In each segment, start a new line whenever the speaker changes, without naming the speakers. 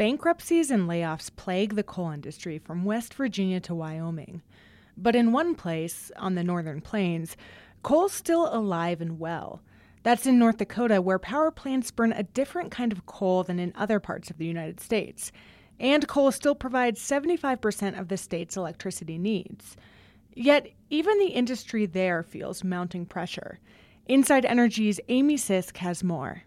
Bankruptcies and layoffs plague the coal industry from West Virginia to Wyoming. But in one place, on the northern plains, coal's still alive and well. That's in North Dakota, where power plants burn a different kind of coal than in other parts of the United States. And coal still provides 75% of the state's electricity needs. Yet, even the industry there feels mounting pressure. Inside Energy's Amy Sisk has more.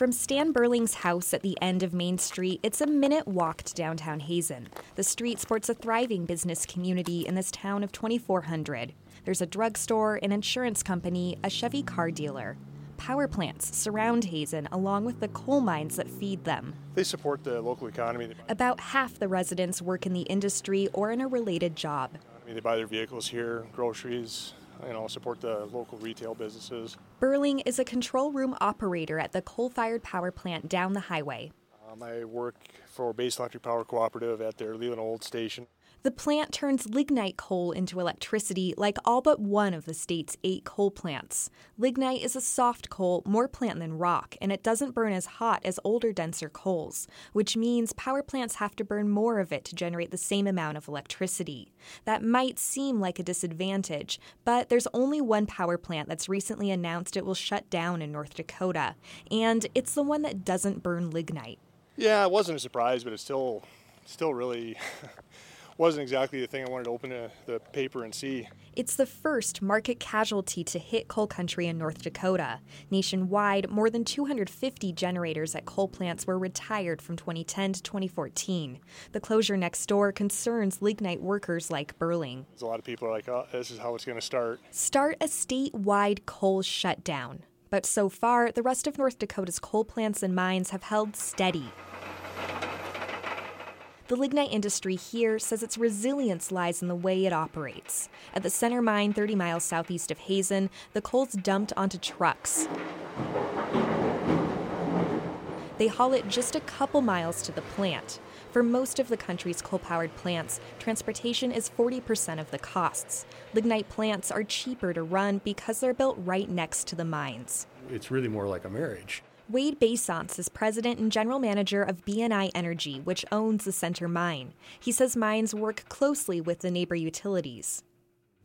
From Stan Burling's house at the end of Main Street, it's a minute walk to downtown Hazen. The street sports a thriving business community in this town of 2,400. There's a drugstore, an insurance company, a Chevy car dealer. Power plants surround Hazen along with the coal mines that feed them.
They support the local economy.
About half the residents work in the industry or in a related job.
I mean, they buy their vehicles here, groceries, you know, support the local retail businesses.
Burling is a control room operator at the coal fired power plant down the highway.
Um, I work for Basin Electric Power Cooperative at their Leland Olds station.
The plant turns lignite coal into electricity like all but one of the state's eight coal plants. Lignite is a soft coal, more plant than rock, and it doesn't burn as hot as older, denser coals, which means power plants have to burn more of it to generate the same amount of electricity. That might seem like a disadvantage, but there's only one power plant that's recently announced it will shut down in North Dakota, and it's the one that doesn't burn lignite.
Yeah, it wasn't a surprise, but it's still, still really. wasn't exactly the thing I wanted to open a, the paper and see.
It's the first market casualty to hit coal country in North Dakota. Nationwide, more than 250 generators at coal plants were retired from 2010 to 2014. The closure next door concerns lignite workers like Burling.
A lot of people are like, oh, this is how it's going to start.
Start a statewide coal shutdown. But so far, the rest of North Dakota's coal plants and mines have held steady. The lignite industry here says its resilience lies in the way it operates. At the center mine, 30 miles southeast of Hazen, the coal's dumped onto trucks. They haul it just a couple miles to the plant. For most of the country's coal powered plants, transportation is 40% of the costs. Lignite plants are cheaper to run because they're built right next to the mines.
It's really more like a marriage.
Wade Boeshans is president and general manager of BNI Energy, which owns the center mine. He says mines work closely with the neighbor utilities.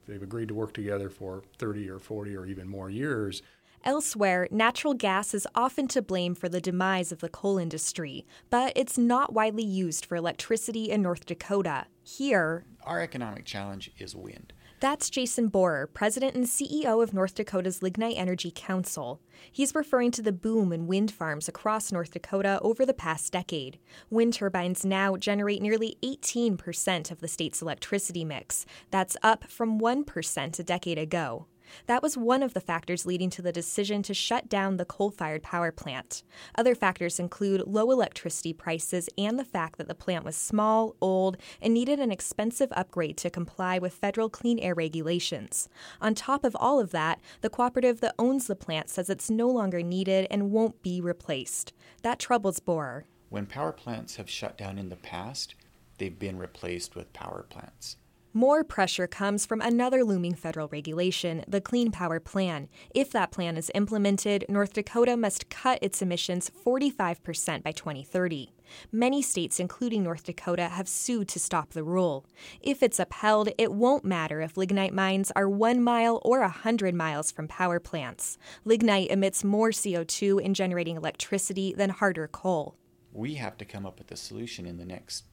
They've agreed to work together for 30 or 40 or even more years.
Elsewhere, natural gas is often to blame for the demise of the coal industry, but it's not widely used for electricity in North Dakota. Here,
our economic challenge is wind.
That's Jason Bohrer, president and CEO of North Dakota's Lignite Energy Council. He's referring to the boom in wind farms across North Dakota over the past decade. Wind turbines now generate nearly 18% of the state's electricity mix. That's up from 1% a decade ago. That was one of the factors leading to the decision to shut down the coal fired power plant. Other factors include low electricity prices and the fact that the plant was small, old, and needed an expensive upgrade to comply with federal clean air regulations. On top of all of that, the cooperative that owns the plant says it's no longer needed and won't be replaced. That troubles Bohrer.
When power plants have shut down in the past, they've been replaced with power plants.
More pressure comes from another looming federal regulation, the Clean Power Plan. If that plan is implemented, North Dakota must cut its emissions 45% by 2030. Many states, including North Dakota, have sued to stop the rule. If it's upheld, it won't matter if lignite mines are one mile or a hundred miles from power plants. Lignite emits more CO2 in generating electricity than harder coal.
We have to come up with a solution in the next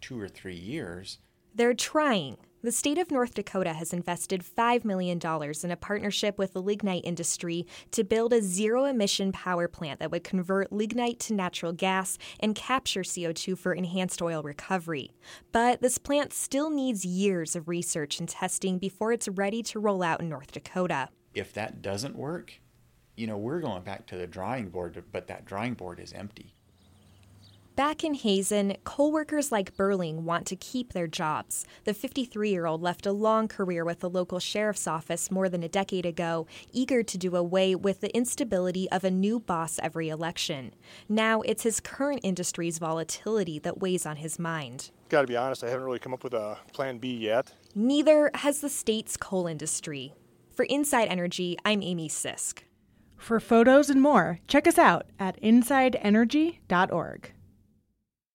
two or three years
they're trying. The state of North Dakota has invested $5 million in a partnership with the lignite industry to build a zero emission power plant that would convert lignite to natural gas and capture CO2 for enhanced oil recovery. But this plant still needs years of research and testing before it's ready to roll out in North Dakota.
If that doesn't work, you know, we're going back to the drawing board, but that drawing board is empty.
Back in Hazen, coal workers like Burling want to keep their jobs. The 53 year old left a long career with the local sheriff's office more than a decade ago, eager to do away with the instability of a new boss every election. Now it's his current industry's volatility that weighs on his mind.
Got to be honest, I haven't really come up with a plan B yet.
Neither has the state's coal industry. For Inside Energy, I'm Amy Sisk.
For photos and more, check us out at insideenergy.org.